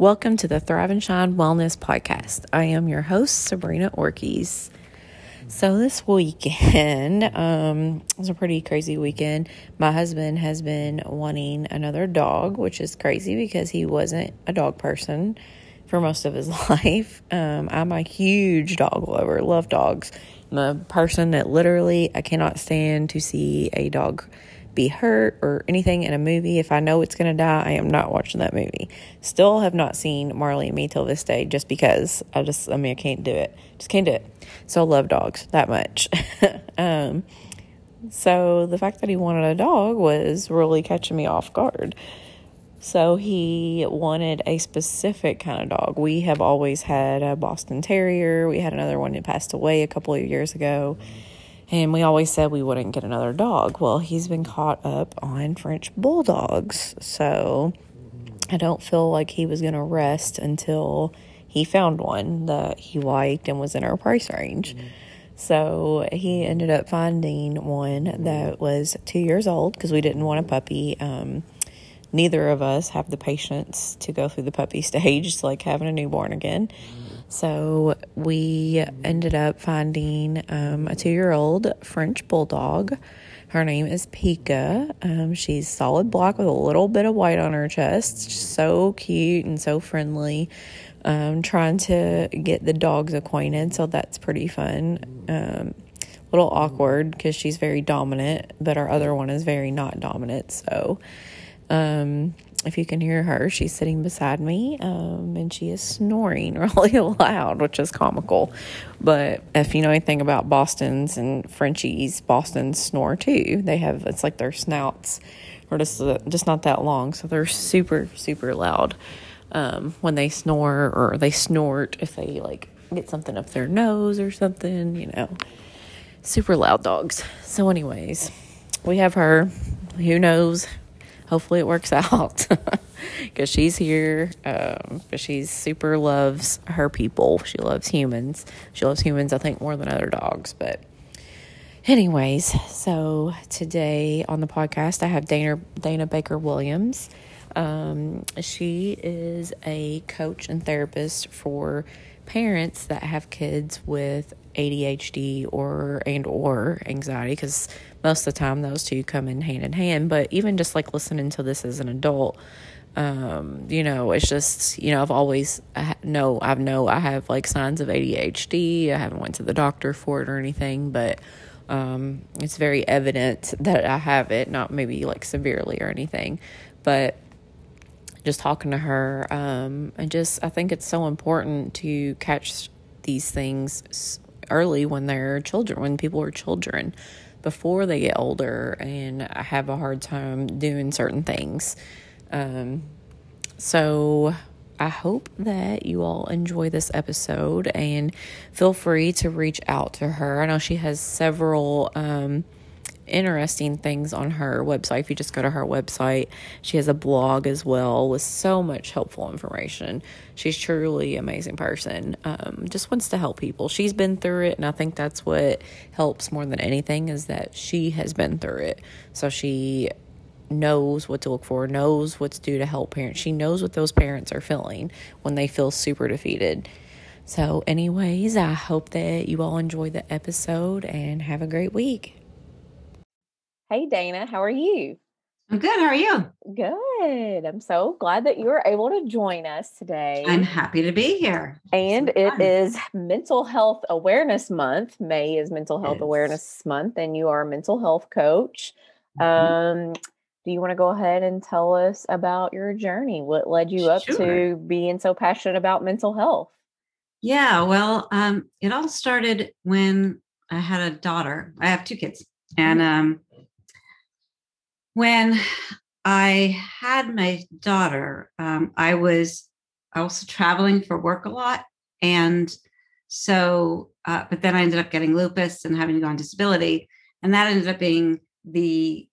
Welcome to the Thrive and Shine Wellness Podcast. I am your host, Sabrina Orkes. So this weekend um, was a pretty crazy weekend. My husband has been wanting another dog, which is crazy because he wasn't a dog person for most of his life. Um, I'm a huge dog lover, love dogs. I'm a person that literally I cannot stand to see a dog be hurt or anything in a movie, if I know it's going to die, I am not watching that movie. Still have not seen Marley and Me till this day just because I just, I mean, I can't do it. Just can't do it. So I love dogs that much. um, so the fact that he wanted a dog was really catching me off guard. So he wanted a specific kind of dog. We have always had a Boston Terrier. We had another one that passed away a couple of years ago. And we always said we wouldn't get another dog. Well, he's been caught up on French bulldogs. So I don't feel like he was going to rest until he found one that he liked and was in our price range. So he ended up finding one that was two years old because we didn't want a puppy. Um, neither of us have the patience to go through the puppy stage. It's like having a newborn again. So we ended up finding um, a two year old French bulldog. Her name is Pika. Um, she's solid black with a little bit of white on her chest. So cute and so friendly. Um, trying to get the dogs acquainted, so that's pretty fun. Um, a little awkward because she's very dominant, but our other one is very not dominant. So, um, if you can hear her, she's sitting beside me um, and she is snoring really loud, which is comical. But if you know anything about Boston's and Frenchies, Boston's snore too. They have, it's like their snouts are just, uh, just not that long. So they're super, super loud um, when they snore or they snort if they like get something up their nose or something, you know. Super loud dogs. So, anyways, we have her. Who knows hopefully it works out because she's here. Um, but she super loves her people. She loves humans. She loves humans, I think, more than other dogs. But, anyways, so today on the podcast, I have Dana Dana Baker Williams. Um, she is a coach and therapist for parents that have kids with ADHD or and or anxiety because most of the time those two come in hand in hand but even just like listening to this as an adult um, you know it's just you know I've always I know I've know I have like signs of ADHD I haven't went to the doctor for it or anything but um, it's very evident that I have it not maybe like severely or anything but just talking to her um, and just i think it's so important to catch these things early when they're children when people are children before they get older and I have a hard time doing certain things um, so I hope that you all enjoy this episode and feel free to reach out to her. I know she has several um, interesting things on her website. If you just go to her website, she has a blog as well with so much helpful information. She's truly an amazing person. Um, just wants to help people. She's been through it, and I think that's what helps more than anything is that she has been through it. So she knows what to look for, knows what to do to help parents. She knows what those parents are feeling when they feel super defeated. So, anyways, I hope that you all enjoy the episode and have a great week. Hey, Dana, how are you? I'm good. How are you? Good. I'm so glad that you were able to join us today. I'm happy to be here. And it is Mental Health Awareness Month. May is Mental Health Awareness Month, and you are a mental health coach. Mm-hmm. Um, do you want to go ahead and tell us about your journey? What led you up sure. to being so passionate about mental health? Yeah, well, um, it all started when I had a daughter. I have two kids, and mm-hmm. um, when I had my daughter, um, I was also traveling for work a lot. And so, uh, but then I ended up getting lupus and having to go on disability. And that ended up being the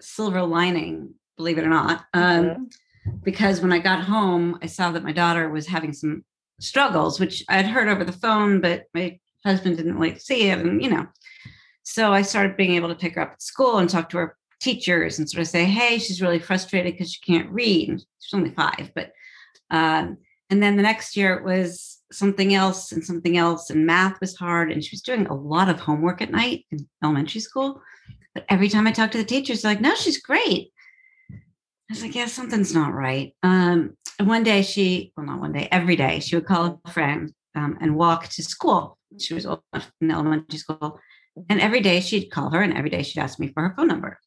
silver lining, believe it or not. Um, mm-hmm. Because when I got home, I saw that my daughter was having some struggles, which I'd heard over the phone, but my husband didn't like see it. And, you know, so I started being able to pick her up at school and talk to her teachers and sort of say, hey, she's really frustrated because she can't read. she's only five, but Um, and then the next year it was something else and something else, and math was hard. And she was doing a lot of homework at night in elementary school. But every time I talked to the teachers, they're like, no, she's great. I was like, yeah, something's not right. Um, and one day she, well, not one day, every day she would call a friend um, and walk to school. She was in elementary school. And every day she'd call her and every day she'd ask me for her phone number.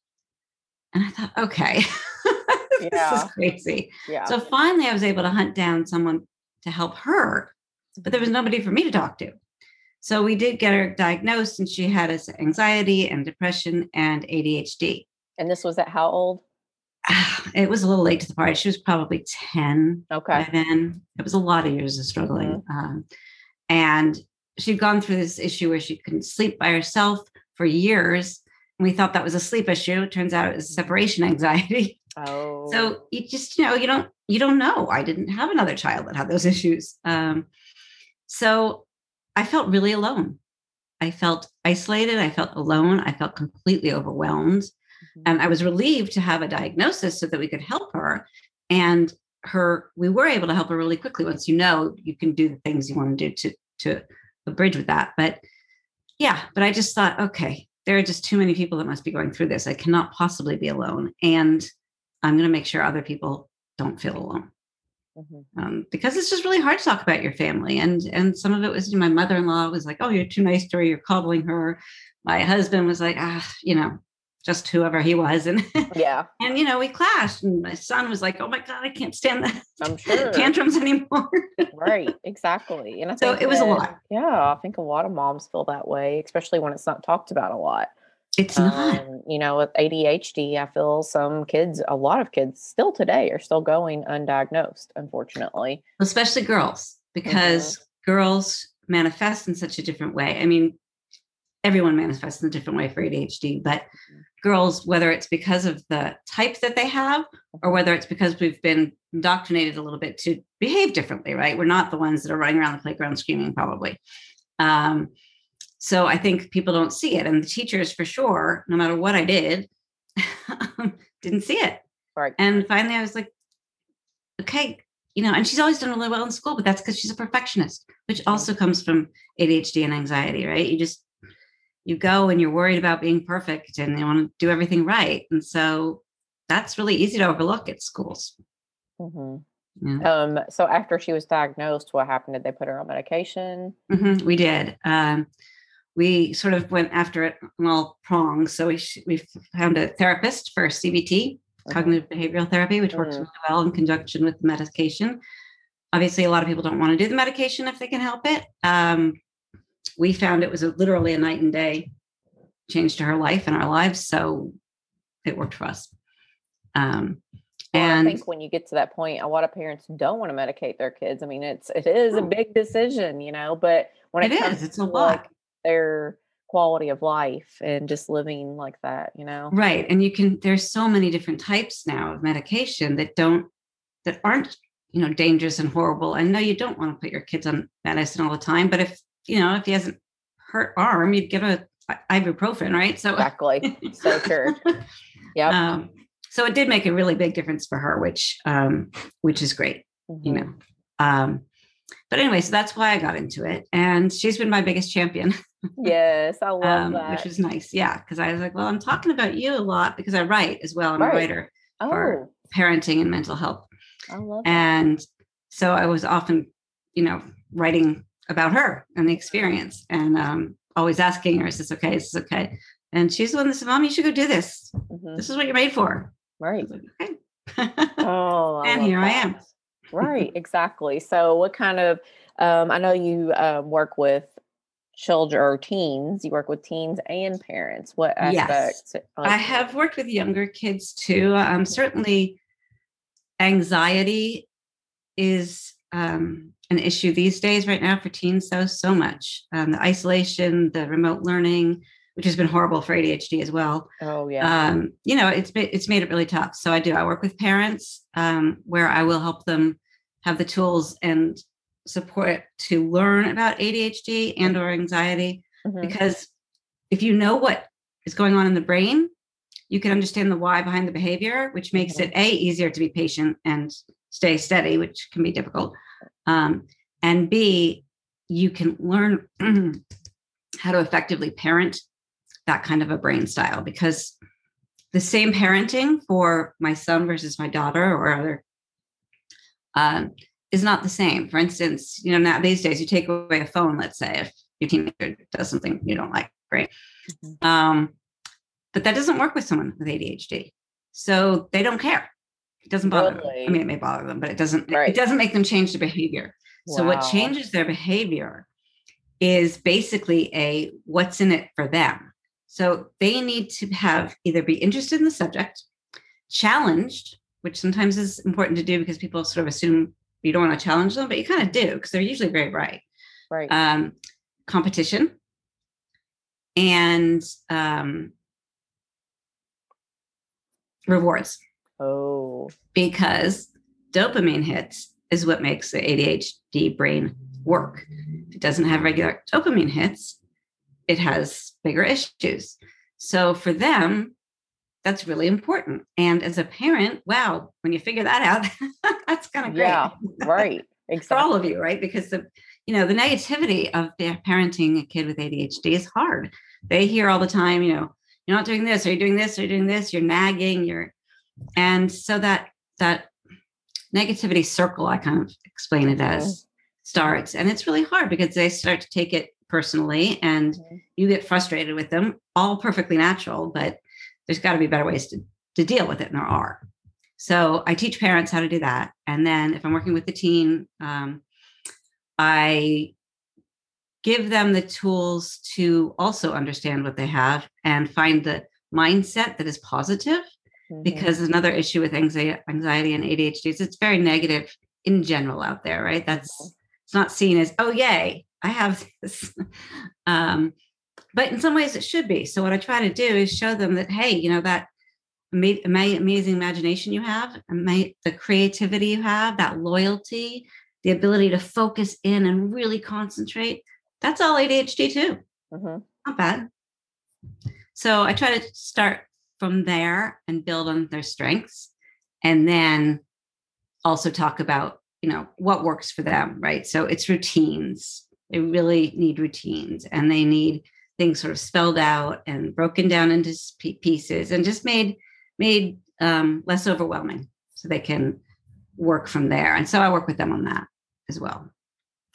And I thought, okay, this Yeah. is crazy. Yeah. So finally, I was able to hunt down someone to help her, but there was nobody for me to talk to. So we did get her diagnosed, and she had anxiety and depression and ADHD. and this was at how old? It was a little late to the party. She was probably 10 Okay. then. It was a lot of years of struggling. Um, and she'd gone through this issue where she couldn't sleep by herself for years. We thought that was a sleep issue. It turns out it was separation anxiety. Oh. So you just, you know, you don't, you don't know. I didn't have another child that had those issues. Um, so I felt really alone. I felt isolated. I felt alone. I felt completely overwhelmed. Mhm. And I was relieved to have a diagnosis so that we could help her. And her, we were able to help her really quickly. Once you know, you can do the things you want to do to to bridge with that. But yeah, but I just thought, okay, there are just too many people that must be going through this. I cannot possibly be alone. And I'm going to make sure other people don't feel alone Mhm. um, because it's just really hard to talk about your family. And and some of it was my mother-in-law was like, "Oh, you're too nice to her. You're coddling her." My husband was like, "Ah, you know, just whoever he was." And Yeah, and you know, we clashed. And my son was like, "Oh my god, I can't stand the I'm sure. tantrums anymore." right, exactly. And I So it was a lot. Yeah, I think a lot of moms feel that way, especially when it's not talked about a lot. it's not. Um, you know, with ADHD, I feel some kids, a lot of kids still today are still going undiagnosed, unfortunately. especially girls, because girls manifest in such a different way. I mean, everyone manifests in a different way for ADHD, but girls, whether it's because of the type that they have or whether it's because we've been indoctrinated a little bit to behave differently, right? We're not the ones that are running around the playground screaming, probably. Um, so I think people don't see it. And the teachers, for sure, no matter what I did, didn't see it. Right. And finally, I was like, okay, you know, and she's always done really well in school, but that's because she's a perfectionist, which also comes from ADHD and anxiety, right? You just, you go and you're worried about being perfect and you want to do everything right. And so that's really easy to overlook at schools. hmm Yeah. Um, so after she was diagnosed, what happened? Did they put her on medication? Mhm, we did. Um, we sort of went after it on all prongs. So we, sh- we found a therapist for CBT, Mhm. cognitive behavioral therapy, which works Mm. really well in conjunction with the medication. Obviously, a lot of people don't want to do the medication if they can help it. Um, we found it was a, literally a night and day change to her life and our lives. So it worked for us. Um, Well, and I think when you get to that point, a lot of parents don't want to medicate their kids. I mean, it's it is a big decision, you know. But when it, It comes is, it's a to, lot. like, their quality of life and just living like that, you know. Right. And you can, there's so many different types now of medication that don't, that aren't, you know, dangerous and horrible. I know you don't want to put your kids on medicine all the time, but if, you know, if he hasn't hurt arm, you'd give a ibuprofen, right? So, Exactly. So true. Yeah. um, so it did make a really big difference for her, which, um, which is great, you Mhm. know. Um, but anyway, so that's why I got into it. And she's been my biggest champion. Yes, I love um, that. which is nice. Yeah, because I was like, well, I'm talking about you a lot because I write as well. I'm Right. a writer, oh, for parenting and mental health, I love that. and so I was often, you know, writing about her and the experience, and um, always asking her, "Is this okay? Is this okay?" And she's the one that said, "Mom, you should go do this. Mhm. This is what you're made for." Right. like, "Okay." Oh, And here I am. right, exactly. So, what kind of? Um, I know you um, work with children or teens. You work with teens and parents. What aspects? Yes. I have worked with younger kids too. Um, certainly, anxiety is um, an issue these days, right now, for teens. So so much um, the isolation, the remote learning, which has been horrible for ADHD as well. Oh yeah. Um, you know, it's it's made it really tough. So I do. I work with parents um, where I will help them have the tools and support to learn about ADHD and or anxiety Mhm. because if you know what is going on in the brain you can understand the why behind the behavior which makes Mhm. it a easier to be patient and stay steady, which can be difficult. Um, and B, you can learn how to effectively parent that kind of a brain style because the same parenting for my son versus my daughter or other um, is not the same. For instance, you know, now these days you take away a phone, let's say, if your teenager does something you don't like, right? Mm-hmm. Um, but that doesn't work with someone with ADHD. So they don't care. It doesn't bother really? them. I mean, it may bother them, but it doesn't, right. it doesn't make them change their behavior. Wow. So what changes their behavior is basically a what's in it for them. So they need to have either be interested in the subject, challenged, which sometimes is important to do because people sort of assume you don't want to challenge them, but you kind of do because they're usually very bright. Right. Um, competition and um, rewards. Oh. Because dopamine hits is what makes the ADHD brain work. If it doesn't have regular dopamine hits, it has bigger issues. So for them, that's really important. And as a parent, wow, when you figure that out, that's kind of great. Yeah, right. Exactly. for all of you, right? Because the you know the negativity of parenting a kid with ADHD is hard. They hear all the time, you know, you're not doing this, are you doing this, are you doing this? You're nagging, you're and so that that negativity circle, I kind of explain it as mm-hmm. starts. And it's really hard because they start to take it personally and mm-hmm. you get frustrated with them, all perfectly natural, but there's got to be better ways to, to deal with it, and there are. So I teach parents how to do that. And then if I'm working with the teen, um, I give them the tools to also understand what they have and find the mindset that is positive. Mm-hmm. Because another issue with anxiety, anxiety and ADHD is it's very negative in general out there, right? That's it's not seen as, oh, yay, I have this. um, but in some ways it should be. So what I try to do is show them that, hey, you know, that amazing imagination you have, the creativity you have, that loyalty, the ability to focus in and really concentrate. That's all ADHD too. Mm-hmm. Not bad. So I try to start from there and build on their strengths, and then also talk about you know what works for them. Right. So it's routines. They really need routines, and they need things sort of spelled out and broken down into pieces, and just made made um, less overwhelming so they can work from there. And so I work with them on that as well.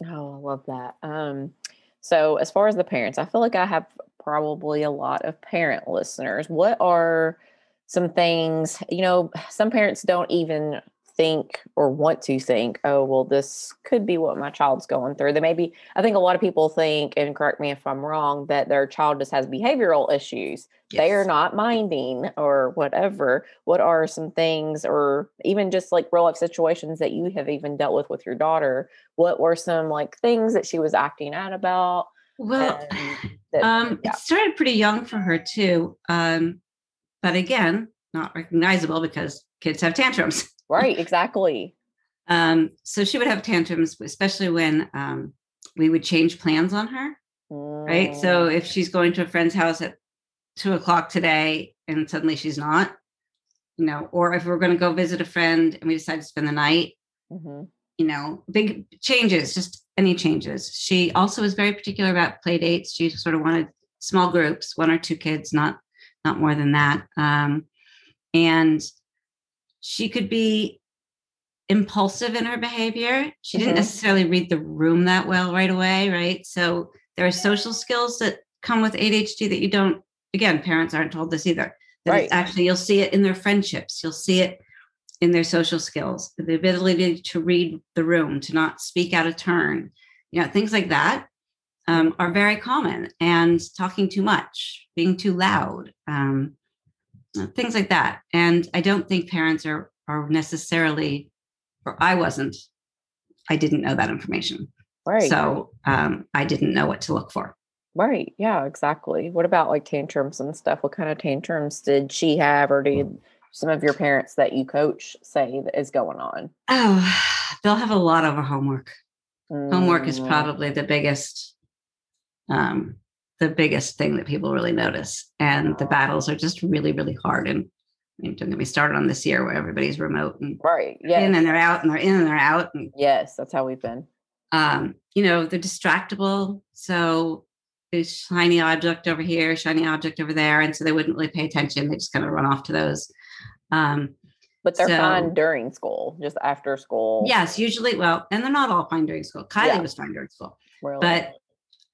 Oh, I love that. Um, so as far as the parents, I feel like I have probably a lot of parent listeners. What are some things, you know, some parents don't even think or want to think, oh, well, this could be what my child's going through. They maybe, I think a lot of people think, and correct me if I'm wrong, that their child just has behavioral issues. Yes. They are not minding or whatever. What are some things, or even just like real life situations that you have even dealt with with your daughter? What were some like things that she was acting out about? Well, that, um, yeah. it started pretty young for her too. Um, but again, not recognizable because kids have tantrums. Right, exactly. um, so she would have tantrums, especially when um, we would change plans on her. Mm. Right. So mm. if she's going to a friend's house at two o'clock today and suddenly she's not, you know, or if we're going to go visit a friend and we decide to spend the night, mm-hmm. You know, big changes, just any changes. She also was very particular about play dates. She sort of wanted small groups, one or two kids, not not more than that. Um, and she could be impulsive in her behavior. She didn't mm-hmm. necessarily read the room that well right away, right? So there are social skills that come with ADHD that you don't, again, parents aren't told this either. That right. actually, you'll see it in their friendships, you'll see it in their social skills, the ability to read the room, to not speak out of turn, you know, things like that um, are very common. And talking too much, being too loud, um, things like that. And I don't think parents are are necessarily, or I wasn't. I didn't know that information. Right. So um, I didn't know what to look for. Right. Yeah. Exactly. What about like tantrums and stuff? What kind of tantrums did she have, or did some of your parents that you coach say that is going on? Oh, they'll have a lot of homework. Mm. Homework is mm. probably the biggest um, the biggest thing that people really notice. And the battles are just really, really hard. And I mean, don't get me started on this year where everybody's remote and right. Yeah. in and they're out and they're in and they're out. And, yes, that's how we've been. um, you know, they're distractible. So there's shiny object over here, shiny object over there. And so they wouldn't really pay attention. They just kind of run off to those. Um, But they're So- fine during school, just after school. yes, usually, well, and they're not all fine during school. Kylie Yeah. was fine during school. Really. But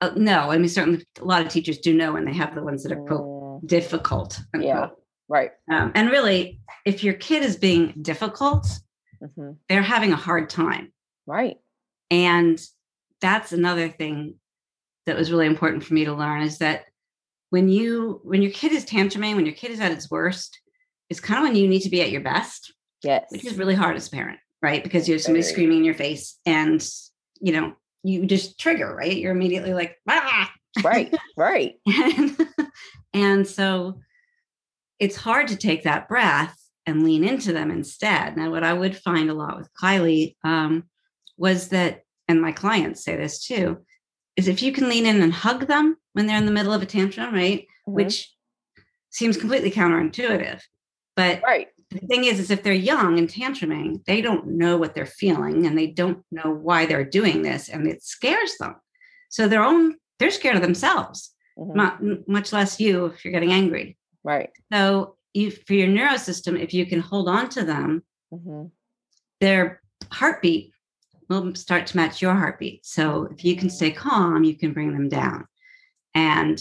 uh, no, I mean, certainly a lot of teachers do know when they have the ones that are quote Mm, difficult. Yeah. right. Um, and really, if your kid is being difficult, hmm they're having a hard time. Right. And that's another thing that was really important for me to learn is that when you when your kid is tantruming, when your kid is at its worst, it's kind of when you need to be at your best, Yes. which is really hard as a parent, right? Because you have somebody screaming in your face and you know, you just trigger, right? You're immediately like, ah, right. Right. and, and so it's hard to take that breath and lean into them instead. Now, what I would find a lot with Kylie um, was that, and my clients say this too, is if you can lean in and hug them when they're in the middle of a tantrum, right? Mhm. Which seems completely counterintuitive. But Right. the thing is, is if they're young and tantruming, they don't know what they're feeling and they don't know why they're doing this, and it scares them. So their own, they're scared of themselves Mhm. not much less you if you're getting angry. Right. So, you, for your neurosystem, if you can hold on to them, hmm their heartbeat will start to match your heartbeat. So, if you can stay calm, you can bring them down. And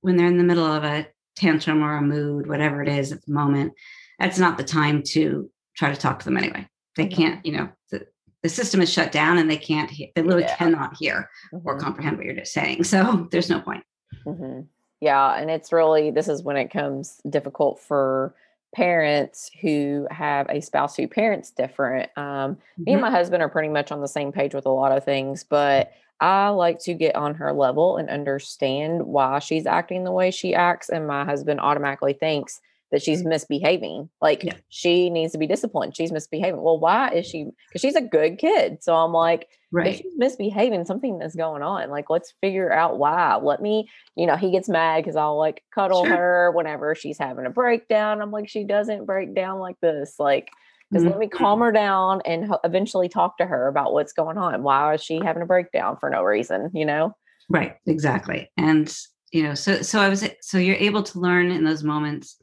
when they're in the middle of a tantrum or a mood, whatever it is at the moment, that's not the time to try to talk to them anyway. They can't, you know, the, the system is shut down and they can't, he- they literally Yeah. cannot hear or Mhm. comprehend what you're just saying. So, there's no point. hmm Yeah, and it's really this is when it comes difficult for parents who have a spouse who parents different. Um, Me and Mhm. my husband are pretty much on the same page with a lot of things, but I like to get on her level and understand why she's acting the way she acts, and my husband automatically thinks that she's misbehaving. Like Yeah. she needs to be disciplined. She's misbehaving. Well, why is she? Because she's a good kid. So I'm like, if she's misbehaving, something is going on. Like, let's figure out why. Let me, you know, he gets mad because I'll like cuddle Sure. her whenever she's having a breakdown. I'm like, she doesn't break down like this. Like, just Mhm. let me calm her down and eventually talk to her about what's going on. Why is she having a breakdown for no reason? You know? Right, exactly. And you know, so so I was so you're able to learn in those moments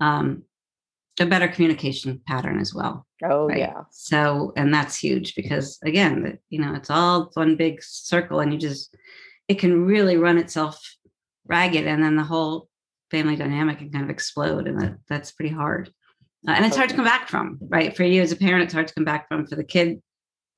um a better communication pattern as well. Oh Right. yeah. So and that's huge because again, you know, it's all one big circle and you just it can really run itself ragged and then the whole family dynamic can kind of explode and that, that's pretty hard. Uh, and it's hard to come back from, right? For you as a parent, it's hard to come back from. For the kid,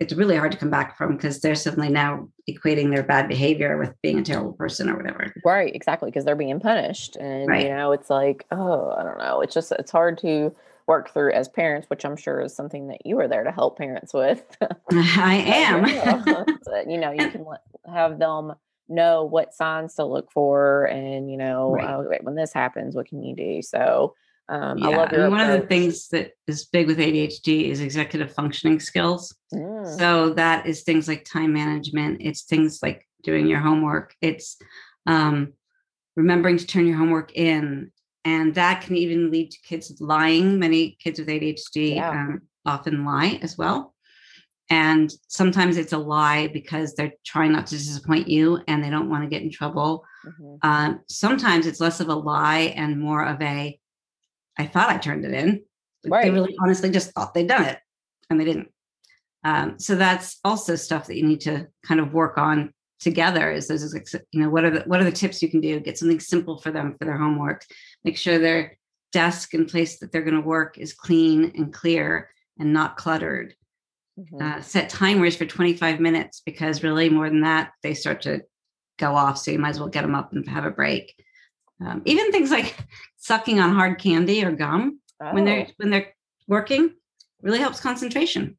it's really hard to come back from because they're suddenly now equating their bad behavior with being a terrible person or whatever. Right, exactly, because they're being punished. And Right. you know, it's like, oh, I don't know. It's just it's hard to work through as parents, which I'm sure is something that you are there to help parents with. I am. You know, you can have them know what signs to look for, and you know, Right. uh, wait, when this happens, what can you do? So, um, Yeah, love I your one of the things that is big with ADHD is executive functioning skills. Mm, So that is things like time management. It's things like doing your homework. It's um, remembering to turn your homework in, and that can even lead to kids lying. Many kids with ADHD Yeah. um, often lie as well. And sometimes it's a lie because they're trying not to disappoint you and they don't want to get in trouble. mhm. Um, sometimes it's less of a lie and more of a, I thought I turned it in. They really honestly just thought they'd done it and they didn't. Um, so that's also stuff that you need to kind of work on together is those, you know, what are the, what are the tips you can do? Get something simple for them for their homework. Make sure their desk and place that they're going to work is clean and clear and not cluttered Mhm. uh, set timers for 25 minutes because really more than that they start to go off so you might as well get them up and have a break um, even things like sucking on hard candy or gum when they're Oh, when they're working really helps concentration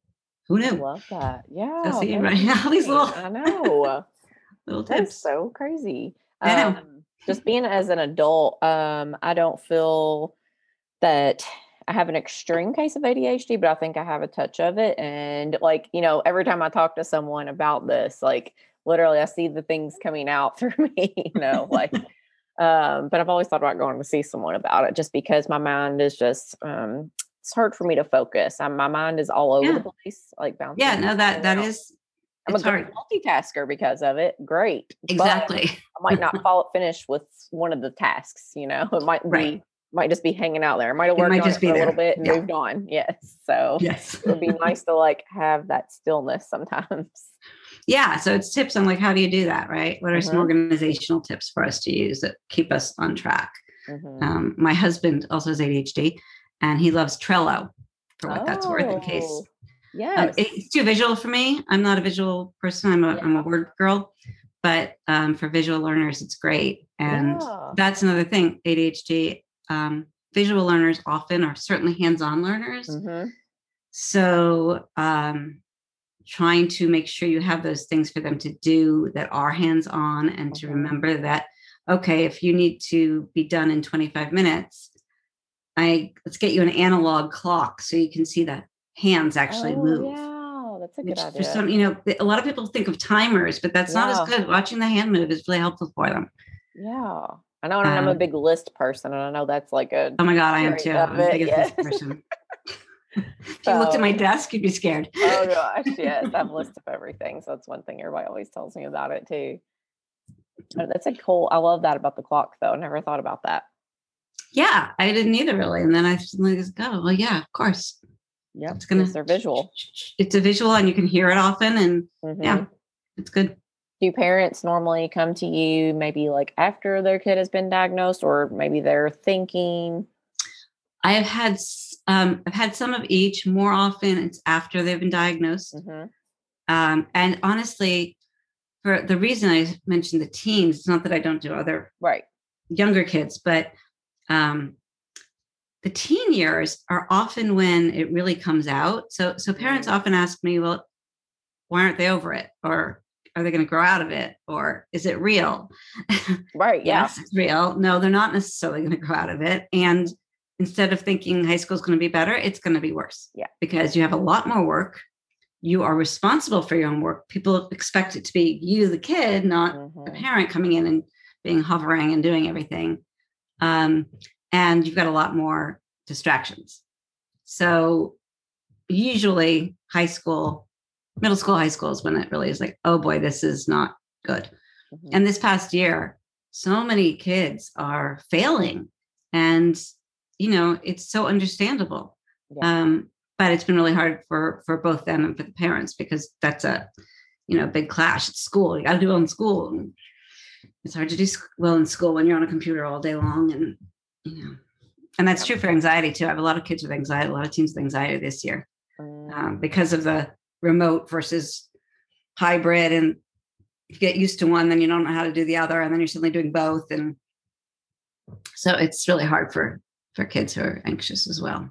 who I knew love that. Yeah, what you very. All these little- I know. little That's tips so crazy. I. Um, just being as an adult, um, I don't feel that I have an extreme case of ADHD, but I think I have a touch of it. And like, you know, every time I talk to someone about this, like literally I see the things coming out through me, you know, like Um, but I've always thought about going to see someone about it just because my mind is just um it's hard for me to focus. Um, my mind is all over Yeah. the place, like bouncing. Yeah, no, that that around. is I'm a hard. multitasker because of it. Great. Exactly. I might not follow finish with one of the tasks, you know. It might be Right. Might just be hanging out there. Might have worked on just it for a little bit and Yeah. moved on. Yes. So Yes. it would be nice to like have that stillness sometimes. Yeah. So it's tips on like how do you do that, right? What are some Mhm. organizational tips for us to use that keep us on track? Mhm. Um, my husband also has ADHD and he loves Trello for what that's worth in case. Oh, Um, it's too visual for me. I'm not a visual person. I'm a, am a word girl, but um, for visual learners, it's great. And Yeah. that's another thing. ADHD, um, visual learners often are certainly hands-on learners. Mhm. So um, trying to make sure you have those things for them to do that are hands-on and to Mhm. remember that, okay, if you need to be done in 25 minutes, I let's get you an analog clock so you can see the hands actually Oh, move. Yeah, that's a good Which idea. for some, you know, a lot of people think of timers, but that's not as good. Watching the hand move is really helpful for them. yeah. I know and I'm a Um, big list person and I know that's like a Oh my God, I am too. I'm the biggest list person. if you looked at my desk, you'd be scared. oh gosh, yes, I have a list of everything. So that's one thing everybody always tells me about it too. That's a cool. I love that about the clock, though. I never thought about that. Yeah, I didn't either really. And then I suddenly just go, well, yeah, of course. Yeah, It's gonna- they're visual. It's a visual and you can hear it often and Mhm. yeah, it's good. Do parents normally come to you maybe like after their kid has been diagnosed, or maybe they're thinking? I have had um, I've had some of each. More often, it's after they've been diagnosed. Mhm. Um, and honestly, for the reason I mentioned the teens, it's not that I don't do other Right. younger kids, but um, the teen years are often when it really comes out. So, so parents Mm. often ask me, "Well, why aren't they over it? Or are they going to grow out of it? Or is it real?" Right. Yeah. yes, it's real. No, they're not necessarily going to grow out of it. And instead of thinking high school is going to be better, it's going to be worse. Yeah. Because you have a lot more work. You are responsible for your own work. People expect it to be you, the kid, not the Mhm. parent coming in and being hovering and doing everything. Um, and you've got a lot more distractions. So usually high school, middle school, high school is when it really is like, oh boy, this is not good. Mhm. And this past year, so many kids are failing. And, you know, it's so understandable. Yeah. Um, but it's been really hard for for both them and for the parents because that's a, you know, big clash at school. You got to do well in school. And it's hard to do well in school when you're on a computer all day long. And, you know, and that's true for anxiety too. I have a lot of kids with anxiety, a lot of teens with anxiety this year Mm. um, because of the remote versus hybrid and you get used to one then you don't know how to do the other and then you're suddenly doing both and so it's really hard for for kids who are anxious as well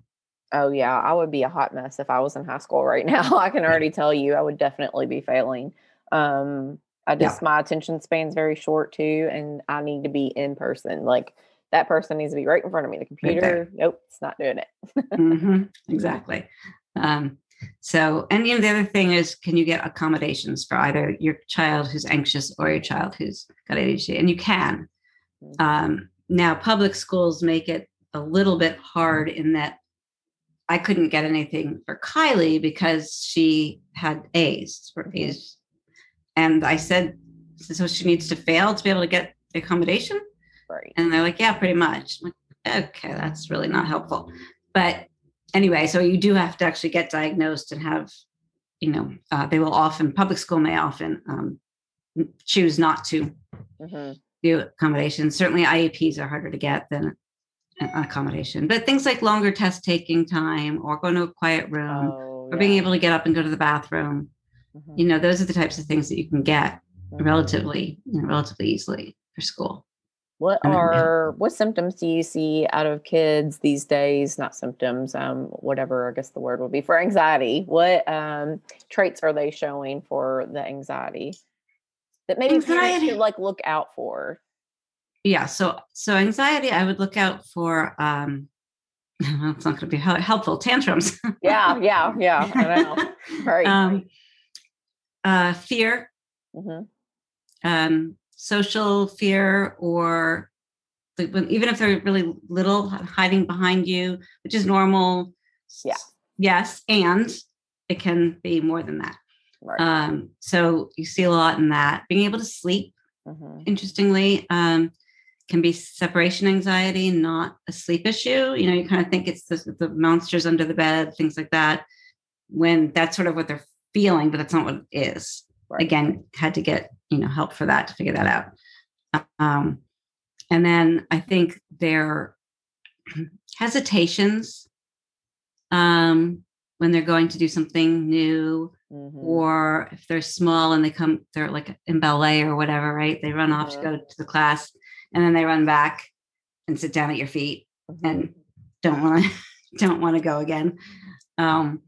Oh yeah, I would be a hot mess if I was in high school right now. I can already tell you, I would definitely be failing. Um, I Yeah. just my attention span's very short too, and I need to be in person. Like that person needs to be right in front of me. The computer, nope, it's not doing it. Mhm, exactly um, so and you know the other thing is can you get accommodations for either your child who's anxious or your child who's got adhd and you can Mhm. Um, now, public schools make it a little bit hard in that I couldn't get anything for Kylie because she had A's for. A's. And I said, so she needs to fail to be able to get the accommodation? right. And they're like, yeah, pretty much. I'm like, okay, that's really not helpful. But anyway, so you do have to actually get diagnosed and have, you know, uh, they will often, public school may often um, choose not to hmm do accommodations. Certainly, IEPs are harder to get than an accommodation. But things like longer test taking time, or going to a quiet room, Oh, or being able to get up and go to the bathroom, Mhm, you know, those are the types of things that you can get mhm. relatively, you know, relatively easily for school. What are what symptoms do you see out of kids these days? Not symptoms, um, whatever I guess the word would be for anxiety. What um, traits are they showing for the anxiety that maybe Anxiety. should like look out for? Yeah. So, so anxiety, I would look out for. um well, it's not going to be helpful tantrums. Yeah, yeah, yeah. I know. Right. um, uh, fear, hmm um, social fear or even if they're really little, hiding behind you, which is normal. Yeah. Yes, and it can be more than that. Right. Um, so you see a lot in that. Being able to sleep, Mhm. interestingly, um, can be separation anxiety, not a sleep issue. You know, you kind of think it's the, the monsters under the bed, things like that, when that's sort of what they're feeling, but that's not what it is. Again, had to get you know help for that to figure that out. Um, and then I think their hesitations um, when they're going to do something new Mhm. or if they're small and they come they're like in ballet or whatever right they run off to Mhm. go to the class and then they run back and sit down at your feet Mhm. and don't want to don't want to go again um,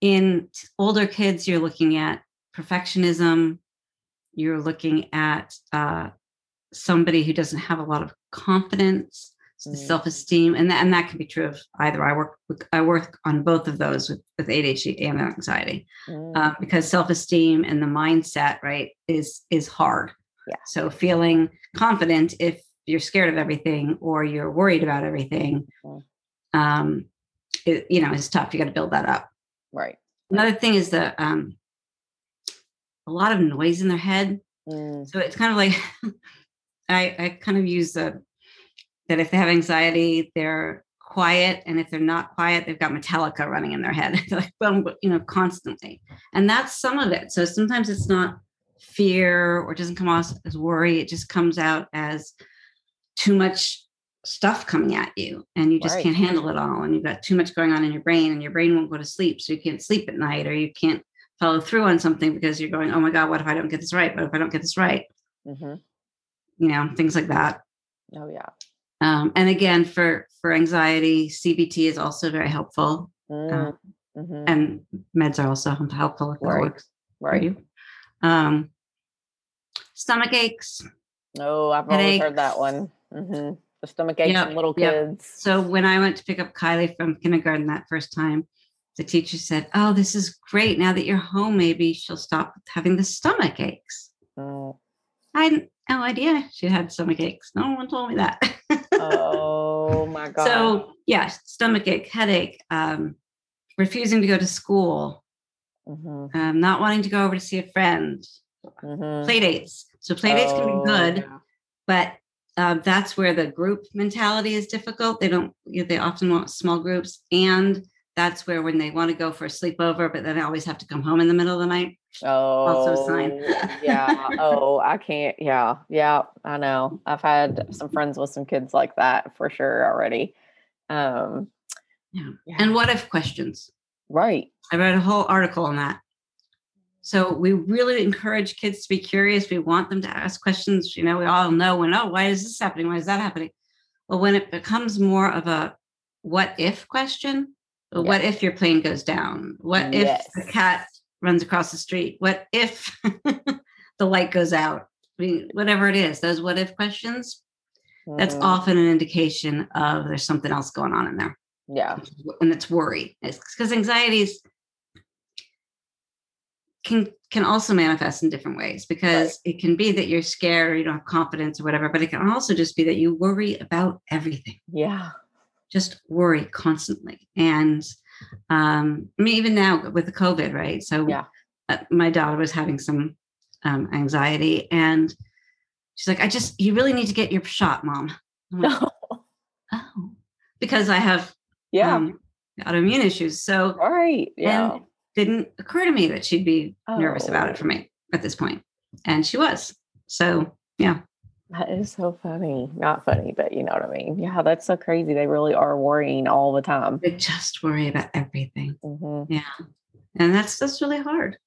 in older kids you're looking at perfectionism you're looking at uh, somebody who doesn't have a lot of confidence Mm. self-esteem and that, and that can be true of either i work with, i work on both of those with, with adhd and anxiety Mm. uh, because self-esteem and the mindset right is is hard Yeah. so feeling confident if you're scared of everything or you're worried about everything Mm. um it, you know it's tough you got to build that up right. another thing is the um a lot of noise in their head. Mm. so it's kind of like i i kind of use the that if they have anxiety they're quiet and if they're not quiet they've got metallica running in their head. They're like boom, you know constantly. And that's some of it. So sometimes it's not fear or it doesn't come off as worry. It just comes out as too much stuff coming at you and you just Right. can't handle it all and you've got too much going on in your brain and your brain won't go to sleep so you can't sleep at night or you can't follow through on something because you're going oh my god what if i don't get this right what if i don't get this right Mhm. you know things like that Oh yeah. um, and again for for anxiety cbt is also very helpful Mm. Mhm. and meds are also helpful if Right. works for Right. you um, stomach aches Oh, I've always heard that Headaches. one. hmm The stomach aches Yep, in little yep. kids. so when i went to pick up kylie from kindergarten that first time the teacher said oh this is great now that you're home maybe she'll stop having the stomach aches Mm. i had no idea she had stomach aches no one told me that Oh my god. so yeah stomach ache headache um, refusing to go to school Mhm. um, not wanting to go over to see a friend, Mhm. play dates. So play dates can Oh, be good, yeah. but um, that's where the group mentality is difficult. They don't, you know, they often want small groups. And that's where when they want to go for a sleepover, but then they always have to come home in the middle of the night. Oh, Also sign. yeah. Oh, I can't. Yeah. Yeah. I know. I've had some friends with some kids like that for sure already. Um, Yeah. Yeah. And what if questions? right. I read a whole article on that. So we really encourage kids to be curious. We want them to ask questions. You know, we all know when, oh, why is this happening? Why is that happening? Well, when it becomes more of a what if question, what if your plane goes down? What Yes. if the cat runs across the street? What if the light goes out? I mean, whatever it is, those what if questions, that's Mhm. often an indication of there's something else going on in there Yeah. and it's worry because anxieties can can also manifest in different ways because it can be that you're scared or you don't have confidence or whatever but it can also just be that you worry about everything Yeah. Just worry constantly and um i mean even now with the covid right so Yeah. uh, my daughter was having some um, anxiety and she's like i just you really need to get your shot mom like, oh because i have yeah. um, autoimmune issues. So right. Yeah. didn't occur to me that she'd be nervous about Oh. it for me at this point. And she was. So yeah. That is so funny. Not funny, but you know what I mean. Yeah, that's so crazy. They really are worrying all the time. They just worry about everything. hmm Yeah. And that's that's really hard.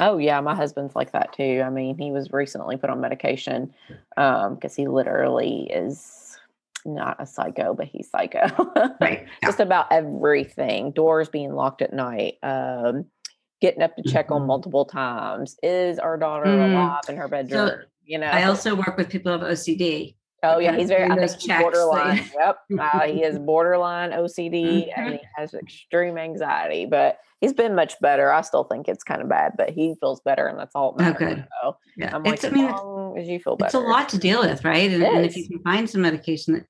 Oh yeah, my husband's like that too. I mean, he was recently put on medication um because he literally is not a psycho, but he's psycho. Right. Yeah. Just about everything. Doors being locked at night. Um getting up to check on Mhm. multiple times. Is our daughter Mm. alive in her bedroom? You know. I also work with people who have OCD. Oh yeah, he's very. I think he's borderline. yep, uh, he is borderline OCD and he has extreme anxiety. But he's been much better. I still think it's kind of bad, but he feels better, and that's all. That Oh, matters. good. So Yeah. I'm it's like, I mean as as you feel better, it's a lot to deal with, right? And, and if you can find some medication that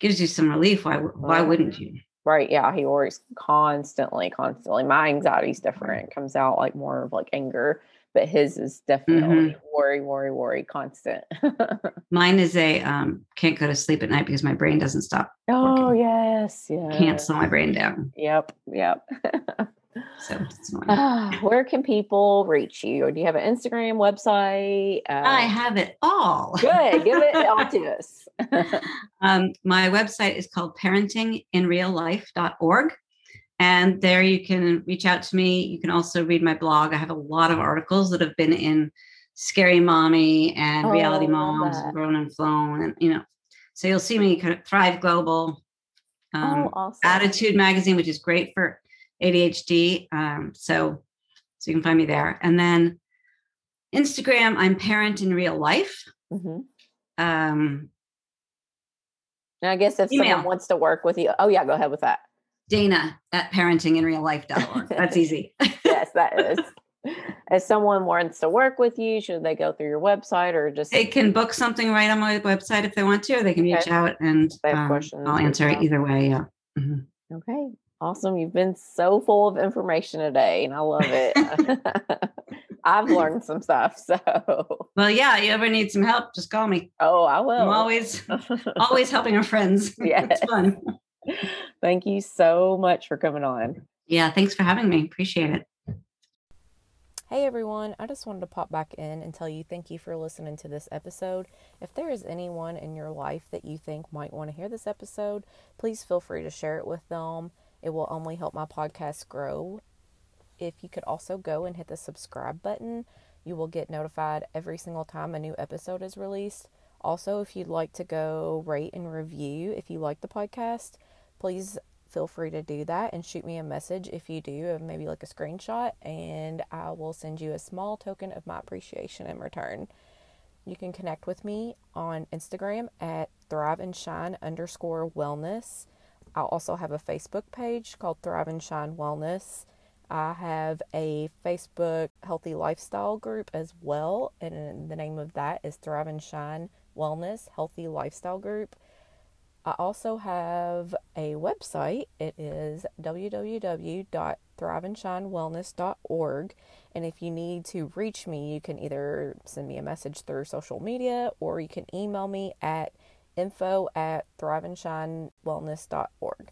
gives you some relief. Why why wouldn't you? Right. Yeah. He worries constantly, constantly. My anxiety's different. It comes out like more of like anger, but his is definitely worry, worry, worry, constant. Mine is a um, can't go to sleep at night because my brain doesn't stop. oh, Working. yes. Yeah. Can't slow my brain down. Yep. Yep. So. Ah, Where can people reach you? Or do you have an Instagram website? Uh, I have it all. Good. Give it all to us. Um, my website is called parentinginreallife.org. And there you can reach out to me. You can also read my blog. I have a lot of articles that have been in Scary Mommy and Oh, Reality Moms, and Grown and Flown. And, you know, so you'll see me kind of Thrive Global, um, oh, awesome. ADDitude Magazine, which is great for ADHD. Um, so, so you can find me there. And then Instagram, I'm Parent in Real Life. Mhm. Um, And I guess if Email. someone wants to work with you, oh, yeah, go ahead with that. Dana at parentinginreallife.org. That's easy. yes, that is. If someone wants to work with you, should they go through your website or just they can book something right on my website if they want to, or they can reach out and um, I'll answer it either way. Yeah. Mhm. Okay, awesome. You've been so full of information today, and I love it. I've learned some stuff. So, Well, yeah, you ever need some help, just call me. oh, I will. I'm always always helping our friends. Yes. it's fun. Thank you so much for coming on. Yeah, thanks for having me. Appreciate it. Hey everyone, I just wanted to pop back in and tell you thank you for listening to this episode. If there is anyone in your life that you think might want to hear this episode, please feel free to share it with them. It will only help my podcast grow. If you could also go and hit the subscribe button, you will get notified every single time a new episode is released. Also, if you'd like to go rate and review if you like the podcast, please feel free to do that and shoot me a message if you do, of maybe like a screenshot, and I will send you a small token of my appreciation in return. You can connect with me on Instagram at Thrive and Shine underscore wellness. I also have a Facebook page called Thrive and Shine Wellness. I have a Facebook healthy lifestyle group as well, and the name of that is Thrive and Shine Wellness Healthy Lifestyle Group. I also have a website. It is www.thriveandshinewellness.org. And if you need to reach me, you can either send me a message through social media or you can email me at info at thriveandshinewellness.org.